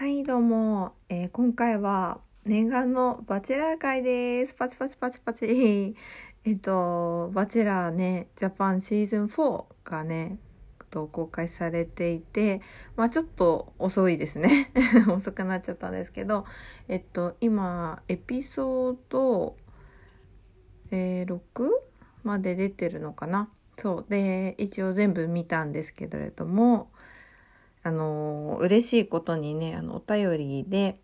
はい、どうも。えー今回は念願のバチェラー会です。パチパチパチパチ。えっと、バチェラーね、ジャパンシーズン4がね、と公開されていて、まあちょっと遅いですね。遅くなっちゃったんですけど、えっと、今、エピソード、えー 6? まで出てるのかな。そう。で、一応全部見たんですけれども、あの嬉しいことにねあのお便りで、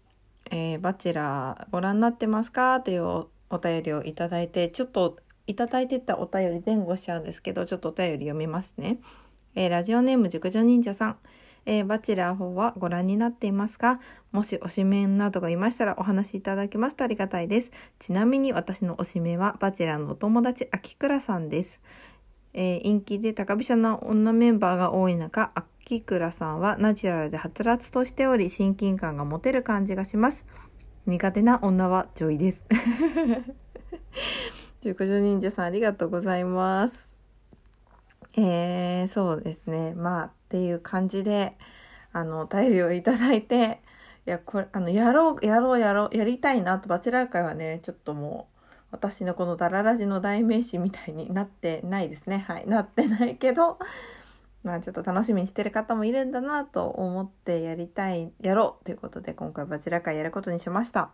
えーバチェラーご覧になってますか?」というおお便りをいただいてちょっといただいてたお便り前後しちゃうんですけどちょっとお便り読みますね。えーラジオネーム熟女忍者さん、えーバチェラー4はご覧になっていますか？もし推しメンなどがいましたらお話しいただけますとありがたいです。ちなみに私の推しメンはバチェラーのお友達秋倉さんです。えー陰気で高飛車な女メンバーが多い中、秋倉さんはナチュラルではつらつとしており、親近感が持てる感じがします。苦手な女は女医です。熟女忍者さんありがとうございます。えー、そうですね。まあ、っていう感じで、あの、お便りをいただいて、いや、これ、あの、やろう、やろう、やろう、やりたいなと、バチェラー会はね、ちょっともう、私のこのダララジの代名詞みたいになってないですね。はい。なってないけど、まあちょっと楽しみにしてる方もいるんだなと思ってやりたい、やろうということで今回バチェラー会やることにしました。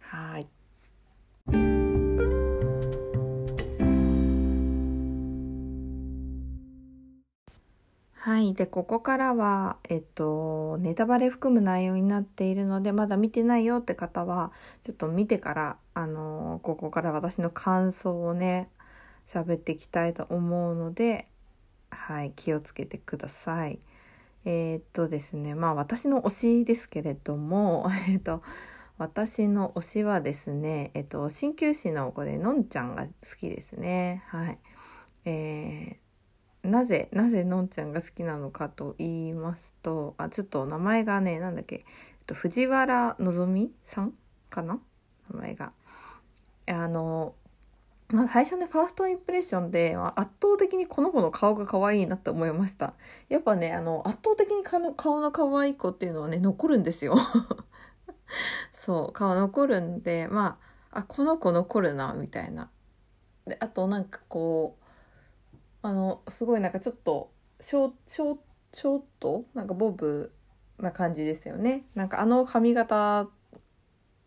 はい。はい。で、ここからは、えっと、ネタバレ含む内容になっているので、まだ見てないよって方は、ちょっと見てから、あの、ここから私の感想をね、喋っていきたいと思うので、はい、気をつけてください。えーっとですね、まあ私の推しですけれども、えっと、私の推しはですね、えっと、鍼灸師の子でのんちゃんが好きですね。はい。えーなぜ、なぜのんちゃんが好きなのかと言いますと、あ、ちょっと名前がね、なんだっけ、えっと、藤原のぞみさんかな？名前が。あの、まあ、最初ね、ファーストインプレッションで、まあ圧倒的にこの子の顔が可愛いなって思いました。やっぱね、あの、圧倒的に顔の顔の可愛い子っていうのはね、残るんですよ。そう、顔残るんで、まあ、あ、この子残るな、みたいな。で、あとなんかこう、あの、すごいなんかちょっと、ショー、ショ、ショート？なんかボブな感じですよね。なんかあの髪型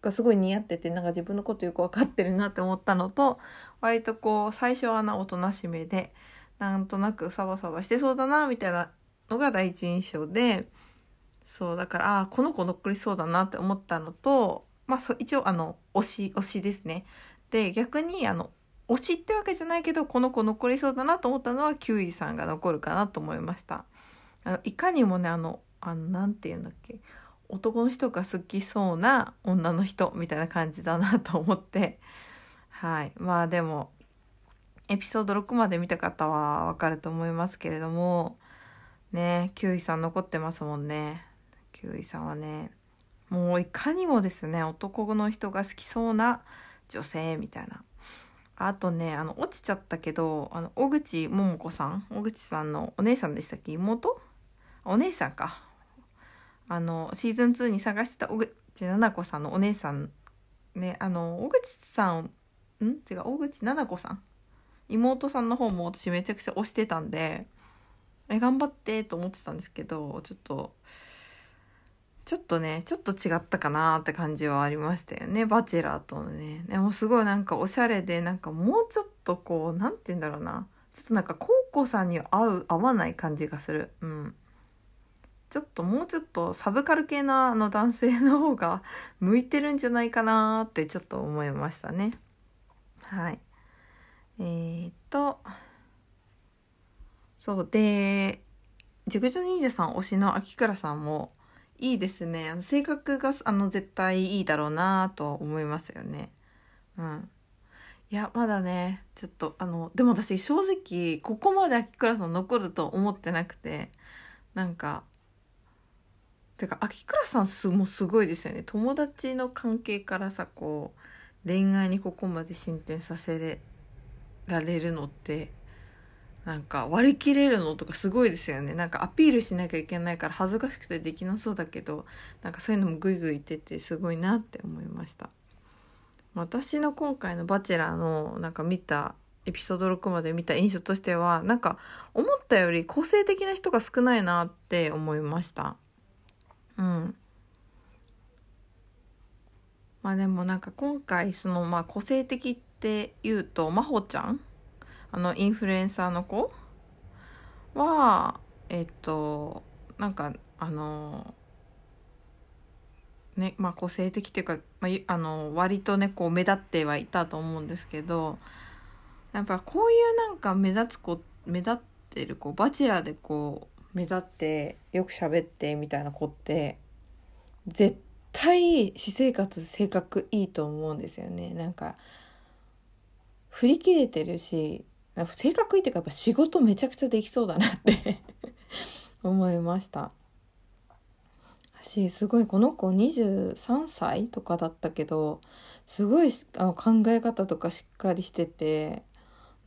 がすごい似合ってて、なんか自分のことよくわかってるなって思ったのと、割とこう、最初はな、おとなしめで、なんとなくサバサバしてそうだな、みたいなのが第一印象で、そう、だから、あ、この子残りそうだなって思ったのと、まあ、そ、一応、あの、推し、推しですね。で、逆に、あの、推しってわけじゃないけど、この子残りそうだなと思ったのは、キュウイさんが残るかなと思いました。あの、いかにもね、あの、あの、なんて言うんだっけ、男の人が好きそうな女の人みたいな感じだなと思って、はい。まあでも、エピソード6まで見た方はわかると思いますけれども、ね、キュウイさん残ってますもんね。キュウイさんはね、もういかにもですね、男の人が好きそうな女性みたいな。あとね、あの、落ちちゃったけど、あの、小口桃子さん、小口さんのお姉さんでしたっけ？妹？お姉さんか。あの、シーズン2に探してた小口奈々子さんのお姉さん、ね、あの、小口さん、ん？違う、小口奈々子さん？妹さんの方も私めちゃくちゃ推してたんで、え、頑張ってと思ってたんですけど、ちょっと、ちょっとね、ちょっと違ったかなって感じはありましたよね。バチェラーとのね。でもすごいなんかおしゃれで、なんかもうちょっとこう、なんて言うんだろうな。ちょっとなんか、コウコさんに合う、合わない感じがする。うん。ちょっともうちょっとサブカル系なあの男性の方が向いてるんじゃないかなってちょっと思いましたね。はい。えー、っと、そうで、熟女忍者さん推しの秋倉さんもいいですね。性格があの絶対いいだろうなと思いますよね。うん。いや、まだね、ちょっとあの、でも私正直ここまで秋倉さん残ると思ってなくて、なんか、てか、秋倉さんす、もすごいですよね。友達の関係からさ、こう、恋愛にここまで進展させられるのって、なんか割り切れるのとかすごいですよね。なんかアピールしなきゃいけないから恥ずかしくてできなそうだけどなんかそういうのもグイグイ言っててすごいなって思いました。私の今回の「バチェラー」のなんか見たエピソード6まで見た印象としてはなんか思ったより個性的な人が少ないなって思いました。うん。まあでもなんか今回そのまあ個性的って言うと真帆ちゃん？あのインフルエンサーの子？はえっとなんかあのねまあ個性的っていうか、まあ、あの割とねこう目立ってはいたと思うんですけどやっぱこういうなんか目立つ子目立ってる子バチェラでこう目立ってよく喋ってみたいな子って絶対私生活性格いいと思うんですよね。なんか振り切れてるし性格いいっていうかやっぱ仕事めちゃくちゃできそうだなって 思いました。しすごいこの子23歳とかだったけどすごいあの考え方とかしっかりしてて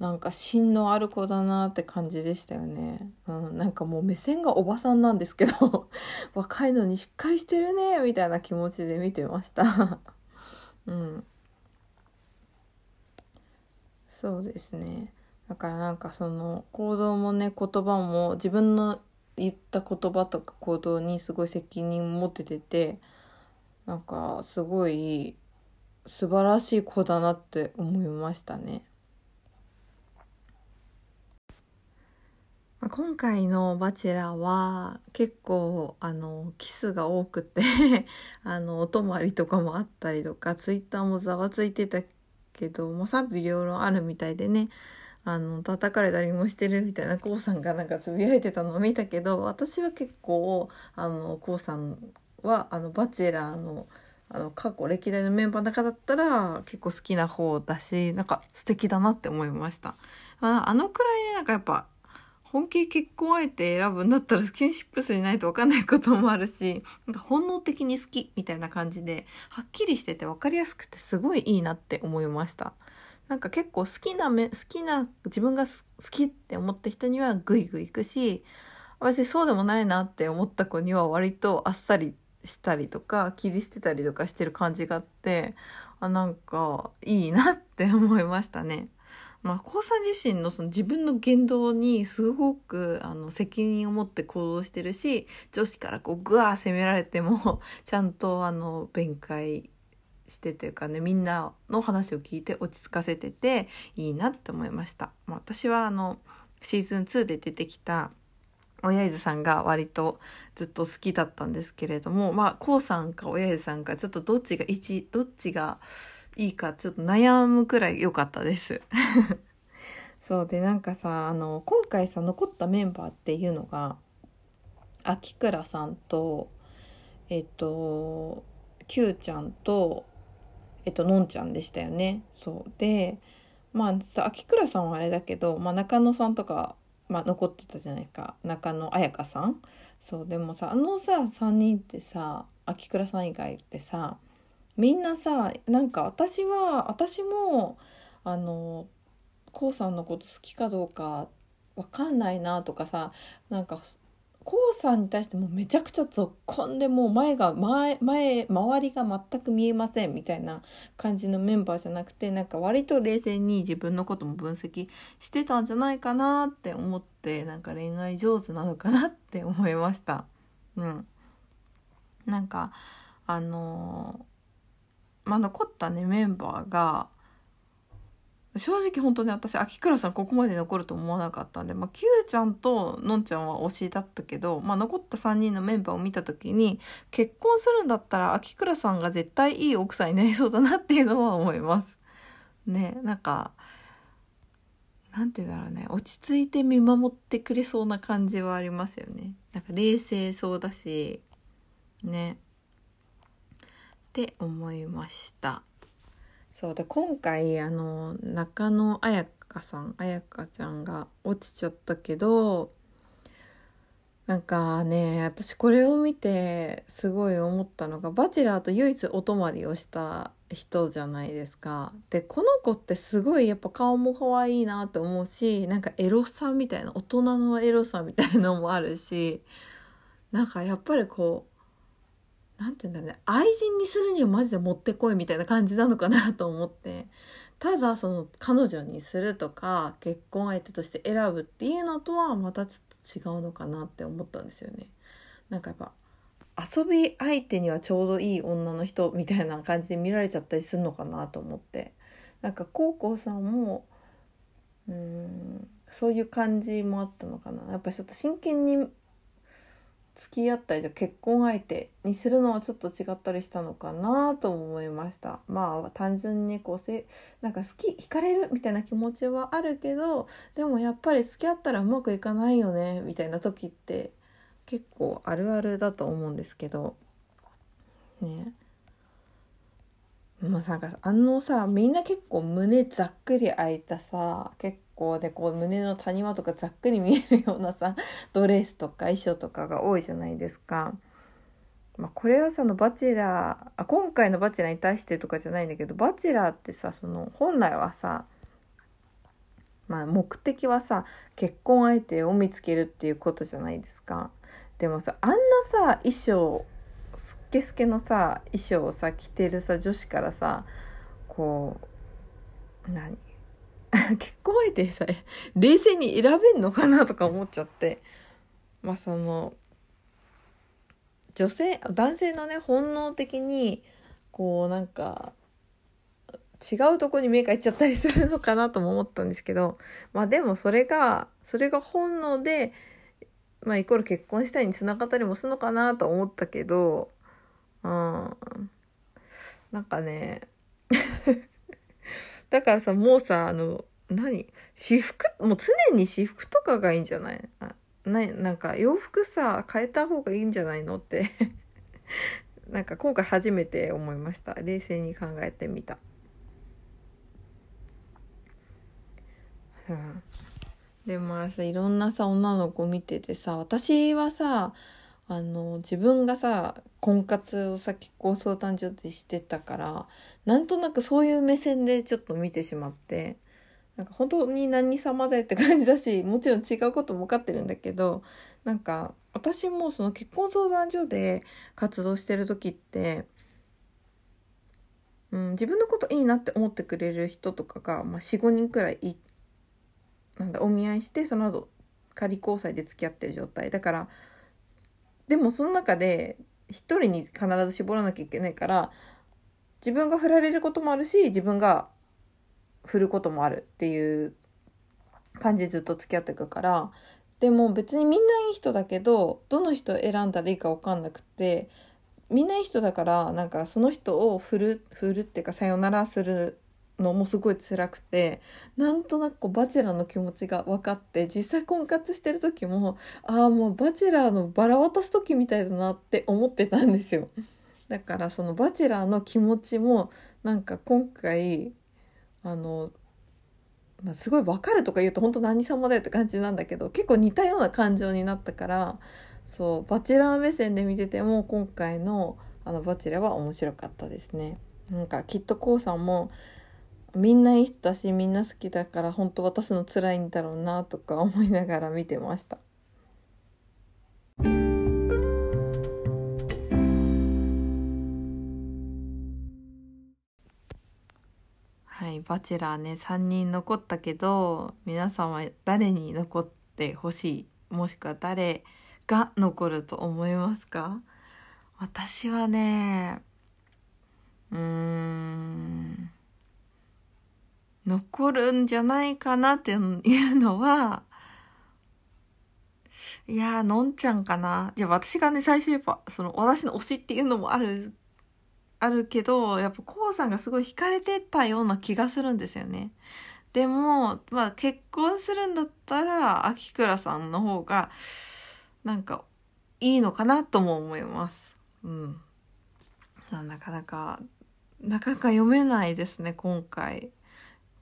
なんか芯のある子だなって感じでしたよね。うん、なんかもう目線がおばさんなんですけど 若いのにしっかりしてるねみたいな気持ちで見てました うん。そうですね。だからなんかその行動もね言葉も自分の言った言葉とか行動にすごい責任持ってててなんかすごい素晴らしい子だなって思いましたね。今回の「バチェラー」は結構あのキスが多くて あのお泊まりとかもあったりとかツイッターもざわついてたけど、まあ、賛否両論あるみたいでねあの叩かれたりもしてるみたいな k o さんがなんかつぶやいてたのを見たけど私は結構あの k o さんはあのバチェラーのあの過去歴代のメンバーの中だったら結構好きな方だしなんか素敵だなって思いました。あのくらいねなんかやっぱ本気結婚相手選ぶんだったらスキンシップスにないと分かんないこともあるし、なんか本能的に好きみたいな感じで、はっきりしてて分かりやすくてすごいいいなって思いました。なんか結構好きなめ、好きな、自分が好きって思った人にはグイグイ行くし、別にそうでもないなって思った子には割とあっさりしたりとか、切り捨てたりとかしてる感じがあって、あ、なんかいいなって思いましたね。まあ、コウさん自身のその自分の言動にすごくあの責任を持って行動してるし女子からこうグワー責められても ちゃんとあの弁解してというかねみんなの話を聞いて落ち着かせてていいなって思いました。まあ、私はあのシーズン2で出てきた親伊豆さんが割とずっと好きだったんですけれどもまあこうさんか親伊豆さんかちょっとどっちが一どっちがいいかちょっと悩むくらい良かったです そうでなんかさあの今回さ残ったメンバーっていうのが秋倉さんとえっと Q ちゃんとえっとのんちゃんでしたよね。そうでまあ秋倉さんはあれだけど、まあ、中野さんとか、まあ、残ってたじゃないか中野彩香さん。そうでもさあのさ3人ってさ秋倉さん以外ってさみんなさなんか私は私もあの k o さんのこと好きかどうかわかんないなとかさなんか k o さんに対してもめちゃくちゃぞっこんでもう前が前前周りが全く見えませんみたいな感じのメンバーじゃなくてなんか割と冷静に自分のことも分析してたんじゃないかなって思ってなんか恋愛上手なのかなって思いました。うん、なんかあのーまあ、残ったねメンバーが正直本当ね私秋倉さんここまで残ると思わなかったんで、まあ、Q ちゃんとのんちゃんは推しだったけど、まあ、残った3人のメンバーを見た時に結婚するんだったら秋倉さんが絶対いい奥さんになりそうだなっていうのは思います。ねなんかなんて言うんだろうね落ち着いて見守ってくれそうな感じはありますよね。なんか冷静そうだしねって思いましたそうで今回あの中野彩香さん彩香ちゃんが落ちちゃったけどなんかね、私これを見てすごい思ったのが、バチェラーと唯一お泊まりをした人じゃないですか。で、この子ってすごいやっぱ顔も可愛いなって思うし、なんかエロさみたいな、大人のエロさみたいなのもあるし、なんかやっぱりこう、なんて言うんだろうね、愛人にするにはマジでもってこいみたいな感じなのかなと思って。ただその彼女にするとか結婚相手として選ぶっていうのとはまたちょっと違うのかなって思ったんですよね。なんかやっぱ遊び相手にはちょうどいい女の人みたいな感じで見られちゃったりするのかなと思ってなんかコウコウさんもうんそういう感じもあったのかなやっぱちょっと真剣に付き合ったりと結婚相手にするのはちょっと違ったりしたのかなと思いました。まあ単純にこうせなんか好き惹かれるみたいな気持ちはあるけどでもやっぱり付き合ったらうまくいかないよねみたいな時って結構あるあるだと思うんですけど。ね。もうなんかあのさみんな結構胸ざっくり開いたさ結構でこう胸の谷間とかざっくり見えるようなさ ドレスとか衣装とかが多いじゃないですか。まあ、これはそのバチェラーあ今回のバチェラーに対してとかじゃないんだけどバチェラーってさその本来はさまあ目的はさ結婚相手を見つけるっていうことじゃないですか。でもさあんなさ衣装すっけすけのさ衣装をさ着てるさ女子からさこう何？結婚相手さえ冷静に選べんのかなとか思っちゃって。まあその女性男性のね本能的にこうなんか違うとこに目がいっちゃったりするのかなとも思ったんですけど。まあでもそれがそれが本能でまあイコール結婚したいにつながったりもするのかなと思ったけど。うん。なんかね。だからさ、もうさ、あの、何？私服、もう常に私服とかがいいんじゃない？あななんか洋服さ、変えた方がいいんじゃないのって。なんか今回初めて思いました。冷静に考えてみた。でまあさいろんなさ女の子見ててさ私はさあの自分がさ婚活をさ結婚相談所でしてたからなんとなくそういう目線でちょっと見てしまってなんか本当に何様だよって感じだしもちろん違うことも分かってるんだけどなんか私もその結婚相談所で活動してる時って、うん、自分のこといいなって思ってくれる人とかが、まあ、45人くらいいなんだお見合いしてその後仮交際で付き合ってる状態。だからでもその中で一人に必ず絞らなきゃいけないから自分が振られることもあるし自分が振ることもあるっていう感じでずっと付き合っていくからでも別にみんないい人だけどどの人選んだらいいか分かんなくてみんないい人だからなんかその人を振る振るっていうかさよならするのもすごい辛くてなんとなくこうバチェラーの気持ちが分かって実際婚活してる時もああもうバチェラーのバラ渡す時みたいだなって思ってたんですよだからそのバチェラーの気持ちもなんか今回あの、まあ、すごい分かるとか言うと本当何様だよって感じなんだけど結構似たような感情になったからそうバチェラー目線で見てても今回のあのバチェラーは面白かったですね。なんかきっと k o さんもみんないい人だしみんな好きだから本当渡すの辛いんだろうなとか思いながら見てました。はい、バチェラーね3人残ったけど皆さんは誰に残ってほしいもしくは誰が残ると思いますか？私はねうん残るんじゃないかなっていうのは、いやー、のんちゃんかな。いや、私がね、最初やっぱ、その、私の推しっていうのもある、あるけど、やっぱ、こうさんがすごい惹かれてたような気がするんですよね。でも、まあ、結婚するんだったら、秋倉さんの方が、なんか、いいのかなとも思います。うん。なかなか、なかなか読めないですね、今回。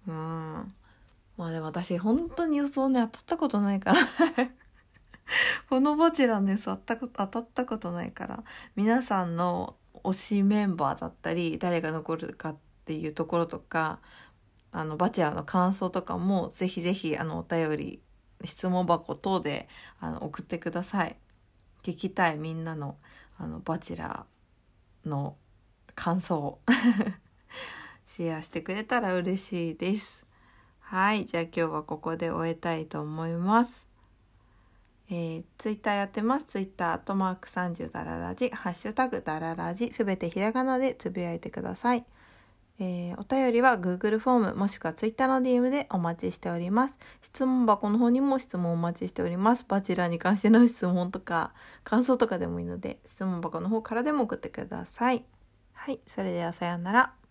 うん。まあでも私本当に予想ね当たったことないから。このバチェラーのやつ当た当たったことないから。皆さんの推しメンバーだったり誰が残るかっていうところとかあのバチェラーの感想とかもぜひぜひあのお便り質問箱等であの送ってください。聞きたいみんなのあのバチェラーの感想を。シェアしてくれたら嬉しいですはいじゃあ今日はここで終えたいと思いますえー、ツイッターやってます。ツイッター、トマーク30ダララジ、ハッシュタグダララジ、すべてひらがなでつぶやいてください。えー、お便りは Google フォームもしくは Twitter の DM でお待ちしております。質問箱の方にも質問お待ちしております。バチェラーに関しての質問とか感想とかでもいいので質問箱の方からでも送ってください。はい、それではさようなら。